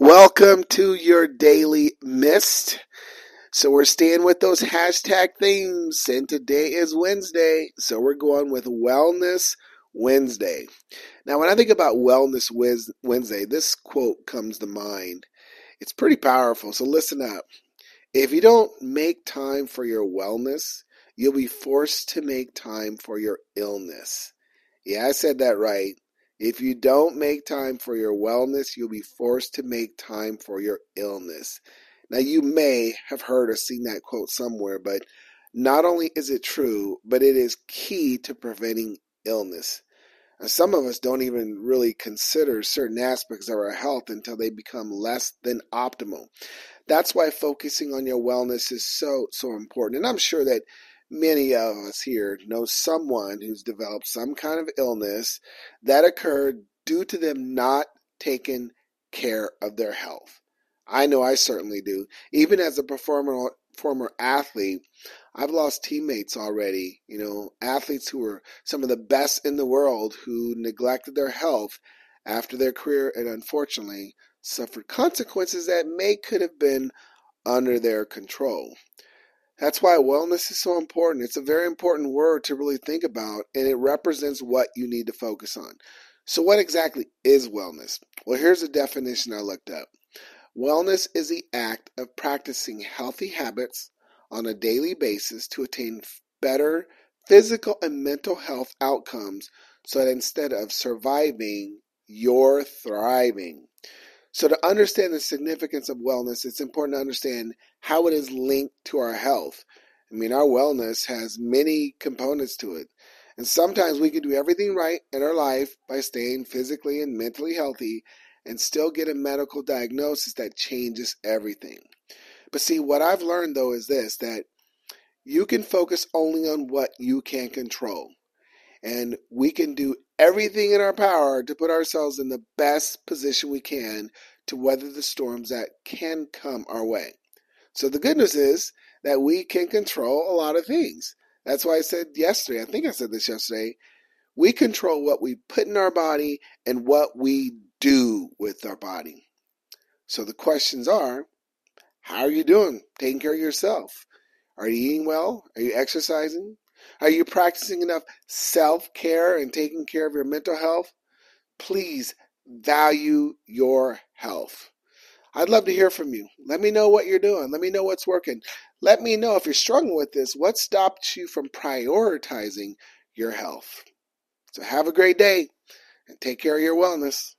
Welcome to your daily mist. So we're staying with those hashtag themes, and today is Wednesday, so we're going with Wellness Wednesday. Now, when I think about Wellness Wednesday, this quote comes to mind. It's pretty powerful, so listen up. If you don't make time for your wellness, you'll be forced to make time for your illness. Yeah, I said that right. If you don't make time for your wellness, you'll be forced to make time for your illness. Now, you may have heard or seen that quote somewhere, but not only is it true, but it is key to preventing illness. Now, some of us don't even really consider certain aspects of our health until they become less than optimal. That's why focusing on your wellness is so, so important. And I'm sure that many of us here know someone who's developed some kind of illness that occurred due to them not taking care of their health. I know I certainly do. Even as a performer, former athlete, I've lost teammates already, you know, athletes who were some of the best in the world who neglected their health after their career and unfortunately suffered consequences that may could have been under their control. That's why wellness is so important. It's a very important word to really think about, and it represents what you need to focus on. So, what exactly is wellness? Well, here's a definition I looked up Wellness is the act of practicing healthy habits on a daily basis to attain better physical and mental health outcomes so that instead of surviving, you're thriving. So, to understand the significance of wellness, it's important to understand how it is linked to our health. I mean, our wellness has many components to it. And sometimes we can do everything right in our life by staying physically and mentally healthy and still get a medical diagnosis that changes everything. But see, what I've learned though is this that you can focus only on what you can control. And we can do everything in our power to put ourselves in the best position we can to weather the storms that can come our way. So the good news is that we can control a lot of things. That's why I said yesterday, I think I said this yesterday, we control what we put in our body and what we do with our body. So the questions are how are you doing taking care of yourself? Are you eating well? Are you exercising? Are you practicing enough self care and taking care of your mental health? Please value your health. I'd love to hear from you. Let me know what you're doing. Let me know what's working. Let me know if you're struggling with this, what stopped you from prioritizing your health. So have a great day and take care of your wellness.